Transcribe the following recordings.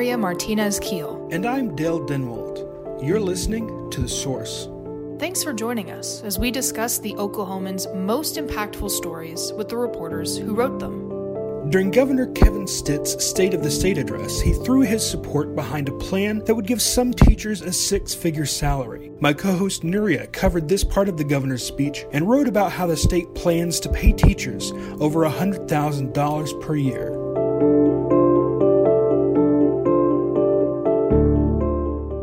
Nuria Martinez Keel. And I'm Dale Denwalt. You're listening to The Source. Thanks for joining us as we discuss the Oklahomans' most impactful stories with the reporters who wrote them. During Governor Kevin Stitt's State of the State address, he threw his support behind a plan that would give some teachers a six figure salary. My co host Nuria covered this part of the governor's speech and wrote about how the state plans to pay teachers over $100,000 per year.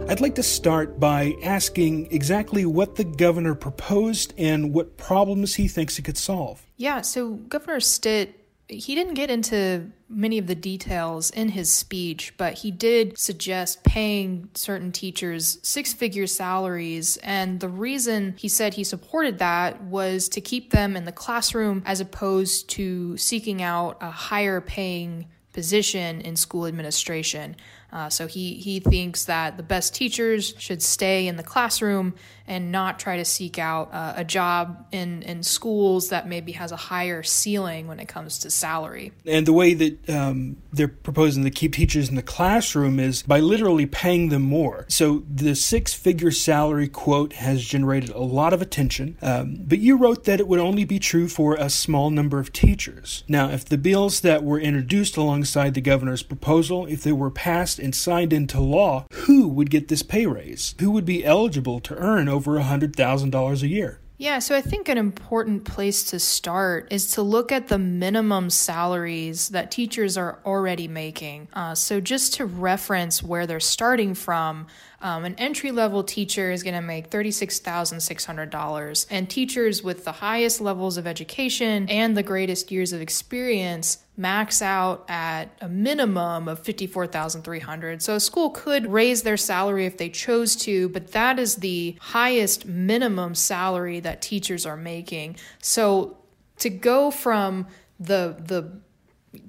I'd like to start by asking exactly what the governor proposed and what problems he thinks it could solve. Yeah, so Governor Stitt he didn't get into many of the details in his speech, but he did suggest paying certain teachers six figure salaries. And the reason he said he supported that was to keep them in the classroom as opposed to seeking out a higher paying position in school administration. Uh, so he, he thinks that the best teachers should stay in the classroom and not try to seek out uh, a job in, in schools that maybe has a higher ceiling when it comes to salary. And the way that um, they're proposing to keep teachers in the classroom is by literally paying them more. So the six figure salary quote has generated a lot of attention, um, but you wrote that it would only be true for a small number of teachers. Now, if the bills that were introduced alongside the governor's proposal, if they were passed and signed into law, who would get this pay raise? Who would be eligible to earn over $100,000 a year? Yeah, so I think an important place to start is to look at the minimum salaries that teachers are already making. Uh, so, just to reference where they're starting from, um, an entry level teacher is going to make $36,600, and teachers with the highest levels of education and the greatest years of experience max out at a minimum of 54,300. So a school could raise their salary if they chose to, but that is the highest minimum salary that teachers are making. So to go from the the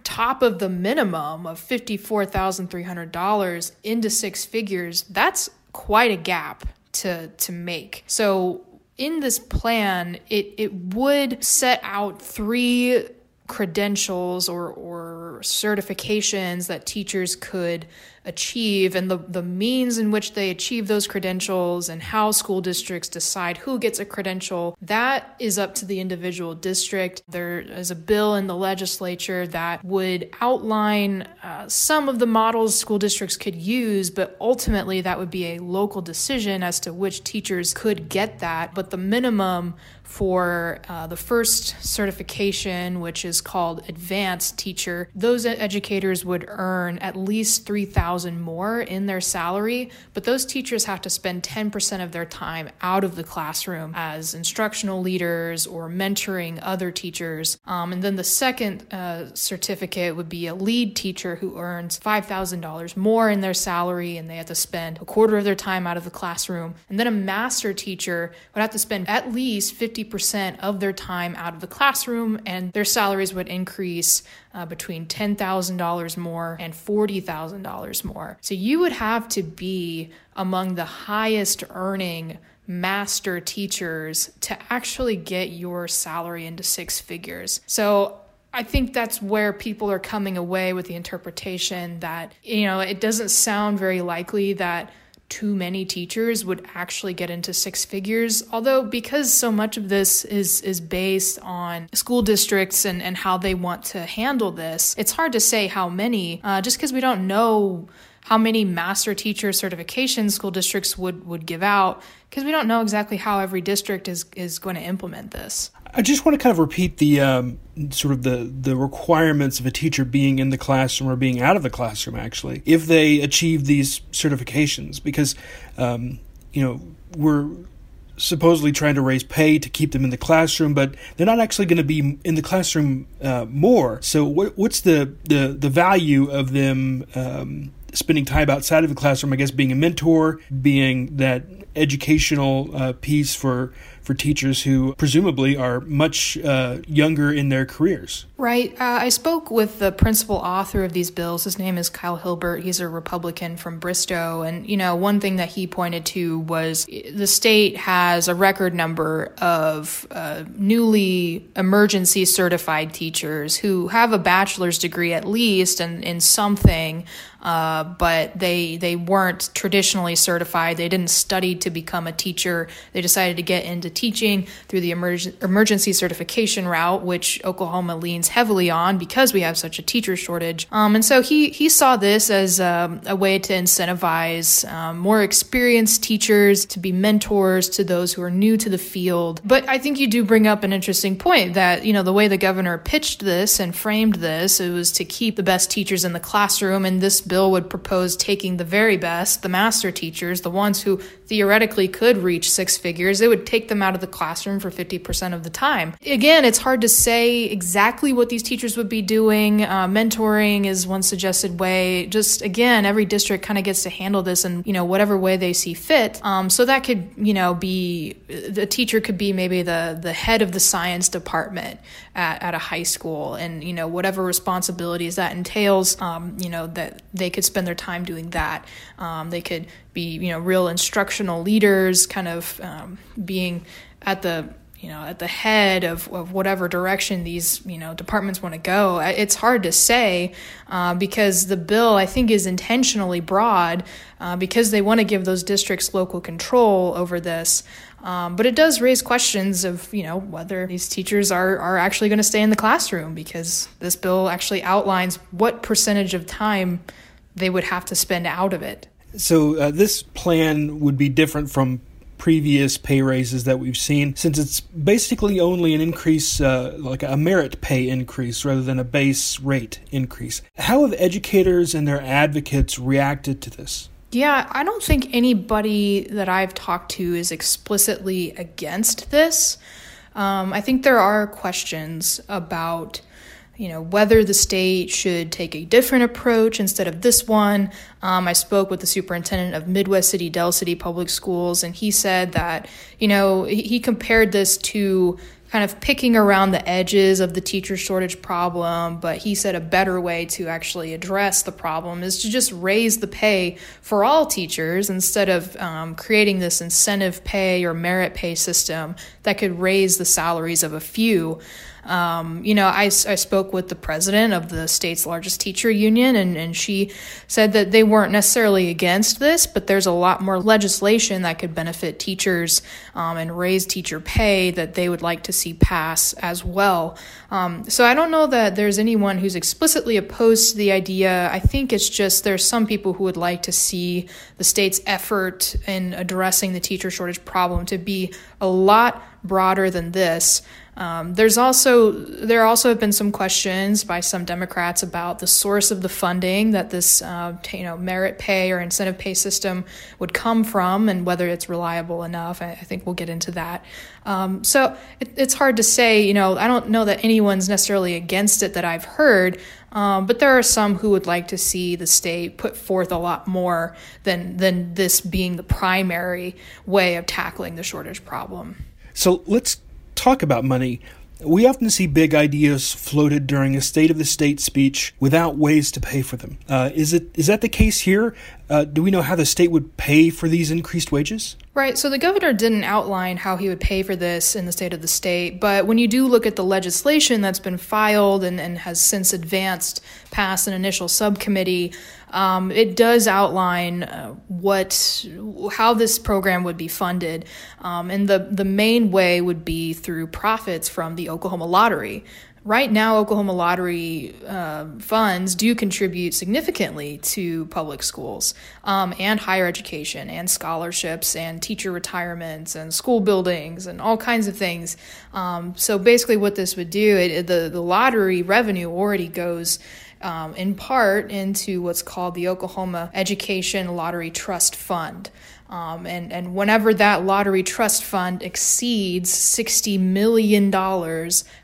top of the minimum of $54,300 into six figures, that's quite a gap to to make. So in this plan, it it would set out three credentials or, or certifications that teachers could achieve and the, the means in which they achieve those credentials and how school districts decide who gets a credential, that is up to the individual district. There is a bill in the legislature that would outline uh, some of the models school districts could use, but ultimately that would be a local decision as to which teachers could get that. But the minimum for uh, the first certification, which is called advanced teacher, those educators would earn at least 3000 more in their salary, but those teachers have to spend 10% of their time out of the classroom as instructional leaders or mentoring other teachers. Um, and then the second uh, certificate would be a lead teacher who earns $5,000 more in their salary and they have to spend a quarter of their time out of the classroom. And then a master teacher would have to spend at least 50 50% of their time out of the classroom, and their salaries would increase uh, between $10,000 more and $40,000 more. So you would have to be among the highest earning master teachers to actually get your salary into six figures. So I think that's where people are coming away with the interpretation that, you know, it doesn't sound very likely that too many teachers would actually get into six figures. Although because so much of this is is based on school districts and and how they want to handle this it's hard to say how many uh, just because we don't know how many master teacher certifications school districts would would give out because we don't know exactly how every district is is going to implement this I just want to kind of repeat the um, sort of the the requirements of a teacher being in the classroom or being out of the classroom. Actually, if they achieve these certifications, because um, you know we're supposedly trying to raise pay to keep them in the classroom, but they're not actually going to be in the classroom uh, more. So, what, what's the, the the value of them um, spending time outside of the classroom? I guess being a mentor, being that educational uh, piece for for teachers who presumably are much uh, younger in their careers. Right. Uh, I spoke with the principal author of these bills. His name is Kyle Hilbert. He's a Republican from Bristow. And, you know, one thing that he pointed to was the state has a record number of uh, newly emergency certified teachers who have a bachelor's degree at least in, in something uh, but they they weren't traditionally certified. They didn't study to become a teacher. They decided to get into teaching through the emerg- emergency certification route, which Oklahoma leans heavily on because we have such a teacher shortage. Um, and so he he saw this as um, a way to incentivize um, more experienced teachers to be mentors to those who are new to the field. But I think you do bring up an interesting point that you know the way the governor pitched this and framed this, it was to keep the best teachers in the classroom, and this bill would propose taking the very best, the master teachers, the ones who theoretically could reach six figures, it would take them out of the classroom for 50% of the time. Again, it's hard to say exactly what these teachers would be doing. Uh, mentoring is one suggested way. Just again, every district kind of gets to handle this in, you know, whatever way they see fit. Um, so that could, you know, be the teacher could be maybe the, the head of the science department at, at a high school and, you know, whatever responsibilities that entails, um, you know, that they could spend their time doing that. Um, they could be, you know, real instructional leaders, kind of um, being at the you know at the head of, of whatever direction these you know departments want to go it's hard to say uh, because the bill i think is intentionally broad uh, because they want to give those districts local control over this um, but it does raise questions of you know whether these teachers are, are actually going to stay in the classroom because this bill actually outlines what percentage of time they would have to spend out of it. So uh, this plan would be different from previous pay raises that we've seen since it's basically only an increase uh, like a merit pay increase rather than a base rate increase. How have educators and their advocates reacted to this? Yeah i don't think anybody that i've talked to is explicitly against this. Um, i think there are questions about you know, whether the state should take a different approach instead of this one. Um, I spoke with the superintendent of Midwest City Del City Public Schools, and he said that, you know, he compared this to kind of picking around the edges of the teacher shortage problem, but he said a better way to actually address the problem is to just raise the pay for all teachers instead of um, creating this incentive pay or merit pay system that could raise the salaries of a few. Um, you know, I, I spoke with the president of the state's largest teacher union, and, and she said that they weren't necessarily against this, but there's a lot more legislation that could benefit teachers um, and raise teacher pay that they would like to see pass as well. Um, so I don't know that there's anyone who's explicitly opposed to the idea. I think it's just there's some people who would like to see the state's effort in addressing the teacher shortage problem to be a lot broader than this. Um, there's also there also have been some questions by some Democrats about the source of the funding that this uh, you know merit pay or incentive pay system would come from and whether it's reliable enough. I, I think we'll get into that. Um, so it, it's hard to say. You know, I don't know that anyone's necessarily against it that I've heard. Um, but there are some who would like to see the state put forth a lot more than than this being the primary way of tackling the shortage problem. So let's talk about money. We often see big ideas floated during a State of the State speech without ways to pay for them. Uh, is it is that the case here? Uh, do we know how the state would pay for these increased wages? Right. So the governor didn't outline how he would pay for this in the state of the state. But when you do look at the legislation that's been filed and, and has since advanced past an initial subcommittee, um, it does outline uh, what how this program would be funded. Um, and the, the main way would be through profits from the Oklahoma lottery right now, Oklahoma Lottery uh, funds do contribute significantly to public schools um, and higher education and scholarships and teacher retirements and school buildings and all kinds of things. Um, so basically, what this would do, it, the the lottery revenue already goes. Um, in part into what's called the Oklahoma Education Lottery Trust Fund. Um, and, and whenever that lottery trust fund exceeds $60 million,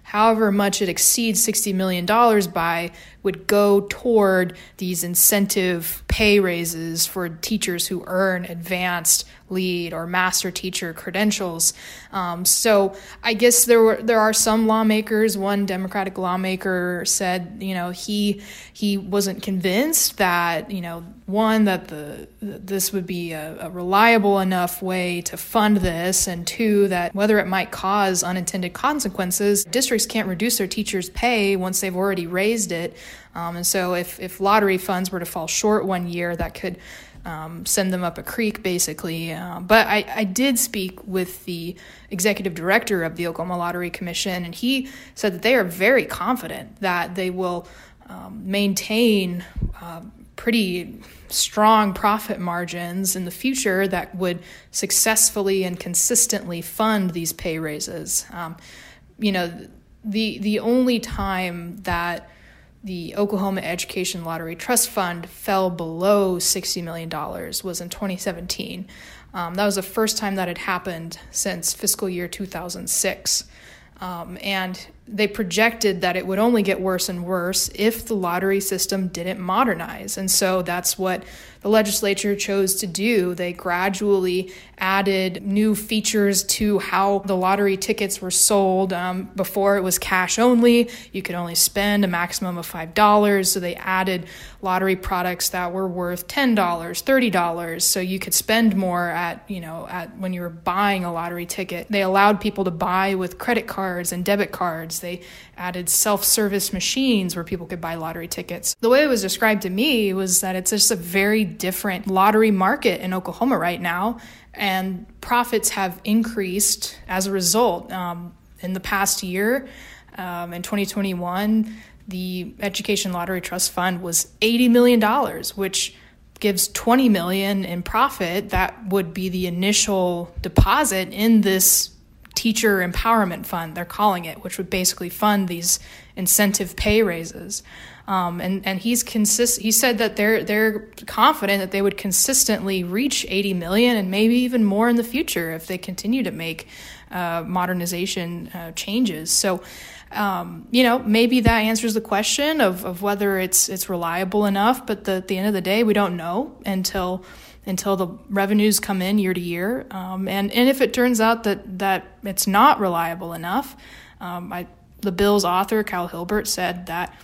however much it exceeds $60 million by, would go toward these incentive pay raises for teachers who earn advanced lead or master teacher credentials. Um, so I guess there were there are some lawmakers. One Democratic lawmaker said, you know, he he wasn't convinced that you know one that the this would be a, a reliable enough way to fund this, and two that whether it might cause unintended consequences, districts can't reduce their teachers' pay once they've already raised it. Um, and so if if lottery funds were to fall short one year, that could um, send them up a creek, basically. Uh, but I, I did speak with the executive director of the Oklahoma Lottery Commission, and he said that they are very confident that they will um, maintain uh, pretty strong profit margins in the future that would successfully and consistently fund these pay raises. Um, you know, the the only time that the Oklahoma Education Lottery Trust Fund fell below $60 million was in 2017. Um, that was the first time that had happened since fiscal year 2006. Um, and they projected that it would only get worse and worse if the lottery system didn't modernize. And so that's what the legislature chose to do. They gradually added new features to how the lottery tickets were sold. Um, before it was cash only, you could only spend a maximum of $5. So they added lottery products that were worth $10, $30. So you could spend more at, you know, at when you were buying a lottery ticket. They allowed people to buy with credit cards and debit cards. They added self service machines where people could buy lottery tickets. The way it was described to me was that it's just a very different lottery market in Oklahoma right now, and profits have increased as a result. Um, in the past year, um, in 2021, the Education Lottery Trust Fund was $80 million, which gives 20 million in profit that would be the initial deposit in this teacher empowerment fund, they're calling it, which would basically fund these incentive pay raises. Um, and and he's consist. He said that they're they're confident that they would consistently reach 80 million and maybe even more in the future if they continue to make uh, modernization uh, changes. So. Um, you know, maybe that answers the question of, of whether it's it's reliable enough. But the, at the end of the day, we don't know until until the revenues come in year to year. Um, and, and if it turns out that, that it's not reliable enough, um, I, the bill's author, Kyle Hilbert, said that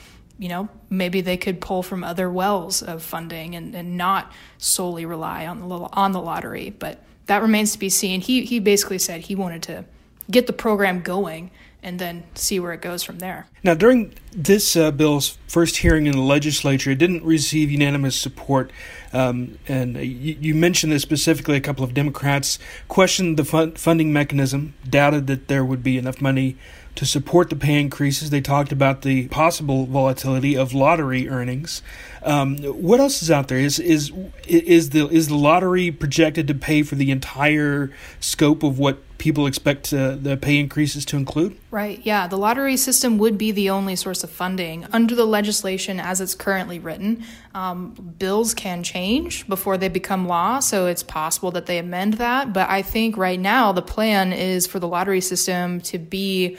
you know, maybe they could pull from other wells of funding and, and not solely rely on the on the lottery. But that remains to be seen. He he basically said he wanted to get the program going and then see where it goes from there. Now, during this uh, bill's first hearing in the legislature, it didn't receive unanimous support. Um, and uh, you, you, mentioned this specifically. A couple of Democrats questioned the fun- funding mechanism, doubted that there would be enough money to support the pay increases. They talked about the possible volatility of lottery earnings. Um, what else is out there? Is is is the is the lottery projected to pay for the entire scope of what people expect uh, the pay increases to include? Right. Yeah, the lottery system would be the only source of funding under the legislation as it's currently written. Um, bills can change before they become law, so it's possible that they amend that. But I think right now the plan is for the lottery system to be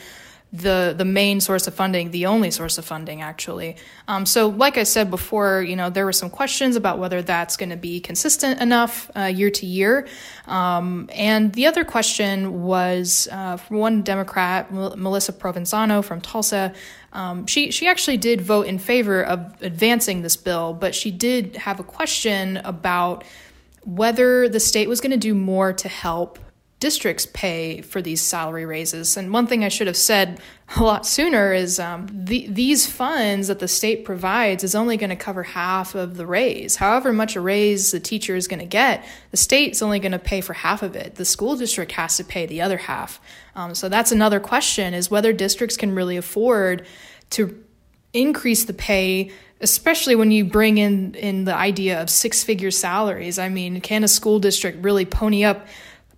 the the main source of funding, the only source of funding, actually. Um, so, like I said before, you know there were some questions about whether that's going to be consistent enough uh, year to year. Um, and the other question was uh, from one Democrat, Melissa Provenzano from Tulsa. Um, she she actually did vote in favor of advancing this bill, but she did have a question about whether the state was going to do more to help districts pay for these salary raises. And one thing I should have said a lot sooner is um, the, these funds that the state provides is only going to cover half of the raise. However much a raise the teacher is going to get, the state's only going to pay for half of it. The school district has to pay the other half. Um, so that's another question: is whether districts can really afford to increase the pay especially when you bring in in the idea of six figure salaries i mean can a school district really pony up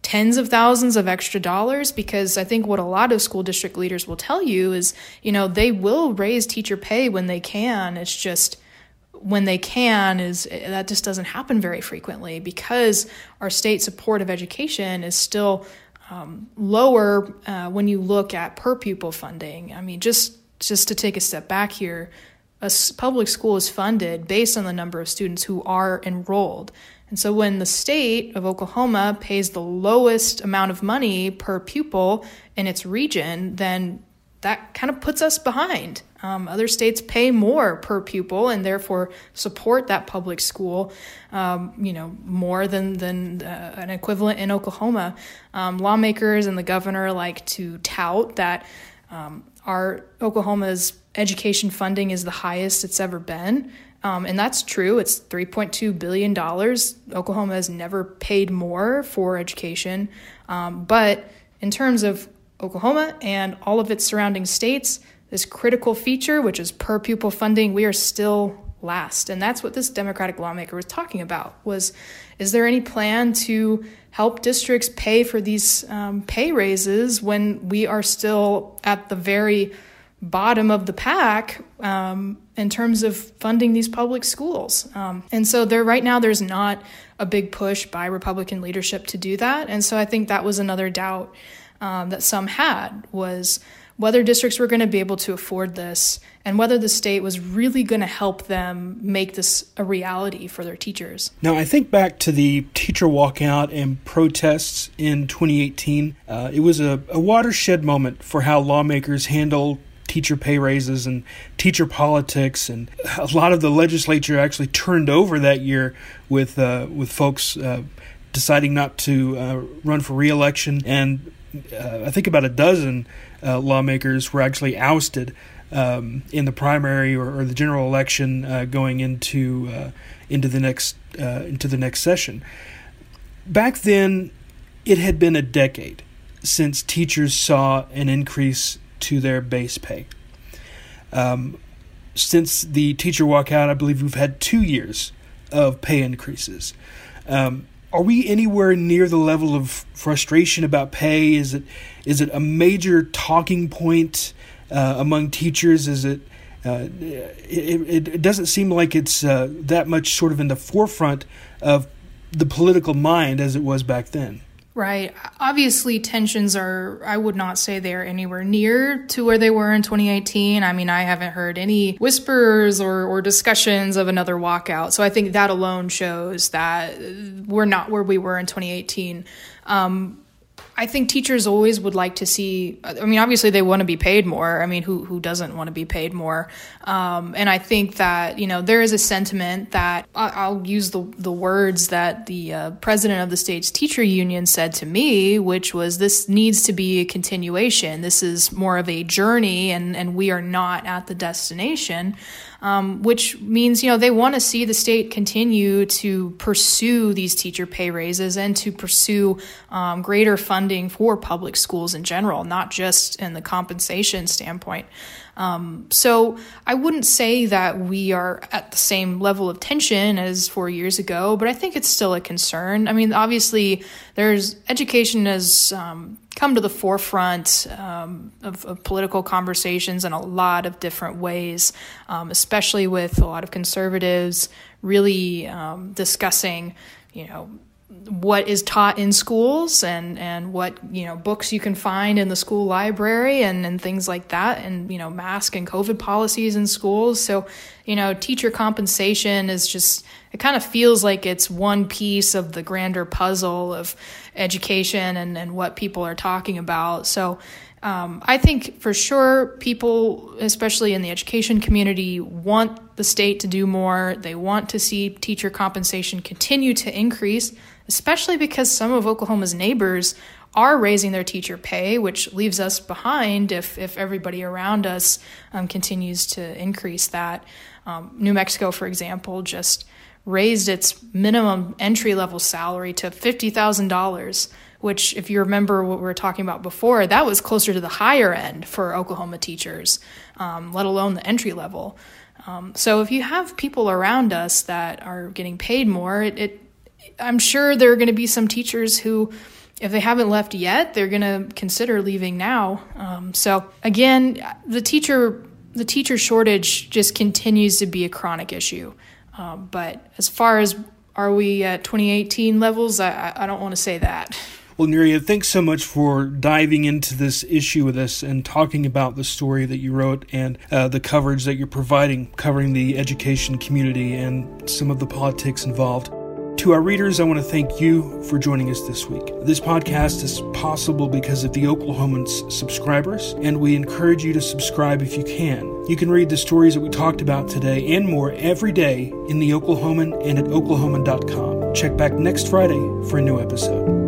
tens of thousands of extra dollars because I think what a lot of school district leaders will tell you is, you know, they will raise teacher pay when they can. It's just when they can is that just doesn't happen very frequently because our state support of education is still um, lower uh, when you look at per pupil funding. I mean, just just to take a step back here, a public school is funded based on the number of students who are enrolled. And so when the state of Oklahoma pays the lowest amount of money per pupil in its region, then that kind of puts us behind. Um, other states pay more per pupil and therefore support that public school, um, you know, more than than uh, an equivalent in Oklahoma. Um, lawmakers and the governor like to tout that um, our Oklahoma's education funding is the highest it's ever been. Um, and that's true. It's $3.2 billion. Oklahoma has never paid more for education. Um, but in terms of Oklahoma and all of its surrounding states, this critical feature, which is per pupil funding, we are still last. And that's what this Democratic lawmaker was talking about was is there any plan to help districts pay for these um, pay raises when we are still at the very bottom of the pack um, in terms of funding these public schools. Um, and so there right now there's not a big push by Republican leadership to do that. And so I think that was another doubt um, that some had was whether districts were going to be able to afford this and whether the state was really going to help them make this a reality for their teachers. Now, I think back to the teacher walkout and protests in 2018. Uh, it was a, a watershed moment for how lawmakers handle teacher pay raises and teacher politics, and a lot of the legislature actually turned over that year with uh, with folks uh, deciding not to uh, run for reelection, and uh, I think about a dozen uh, lawmakers were actually ousted um, in the primary or, or the general election uh, going into into the next into the next session. Back then, it had been a decade since teachers saw an increase to their base pay. Um, since the teacher walkout, I believe we've had two years of pay increases. Um, are we anywhere near the level of frustration about pay? Is it is it a major talking point uh, among teachers? Is it, uh, it, it doesn't seem like it's uh, that much sort of in the forefront of the political mind as it was back then. Right. Obviously, tensions are, I would not say they're anywhere near to where they were in 2018. I mean, I haven't heard any whispers or, or discussions of another walkout. So I think that alone shows that we're not where we were in 2018. Um, I think teachers always would like to see. I mean, obviously they want to be paid more. I mean, who who doesn't want to be paid more? Um, and I think that you know there is a sentiment that I'll use the the words that the uh, president of the state's teacher union said to me, which was, "This needs to be a continuation. This is more of a journey, and and we are not at the destination." Um, which means you know they want to see the state continue to pursue these teacher pay raises and to pursue um, greater funding for public schools in general, not just in the compensation standpoint. Um, so I wouldn't say that we are at the same level of tension as four years ago, but I think it's still a concern. I mean, obviously, there's education has um, come to the forefront um, of, of, political conversations in a lot of different ways, um, especially with a lot of conservatives really um, discussing, you know what is taught in schools and and what you know books you can find in the school library and and things like that and you know mask and covid policies in schools. So you know teacher compensation is just it kind of feels like it's one piece of the grander puzzle of education and and what people are talking about. So um, I think for sure people, especially in the education community, want the state to do more. They want to see teacher compensation continue to increase especially because some of Oklahoma's neighbors are raising their teacher pay, which leaves us behind if, if everybody around us um, continues to increase that. Um, New Mexico, for example, just raised its minimum entry level salary to $50,000, which, if you remember what we were talking about before, that was closer to the higher end for Oklahoma teachers, um, let alone the entry level. Um, so if you have people around us that are getting paid more, it, it I'm sure there are going to be some teachers who, if they haven't left yet, they're going to consider leaving now. Um, so again, the teacher the teacher shortage just continues to be a chronic issue. Um, but as far as are we at 2018 levels, I, I don't want to say that. Well, Nuria, thanks so much for diving into this issue with us and talking about the story that you wrote and uh, the coverage that you're providing, covering the education community and some of the politics involved. To our readers, I want to thank you for joining us this week. This podcast is possible because of the Oklahoman's subscribers, and we encourage you to subscribe if you can. You can read the stories that we talked about today and more every day in the Oklahoman and at oklahoman.com. Check back next Friday for a new episode.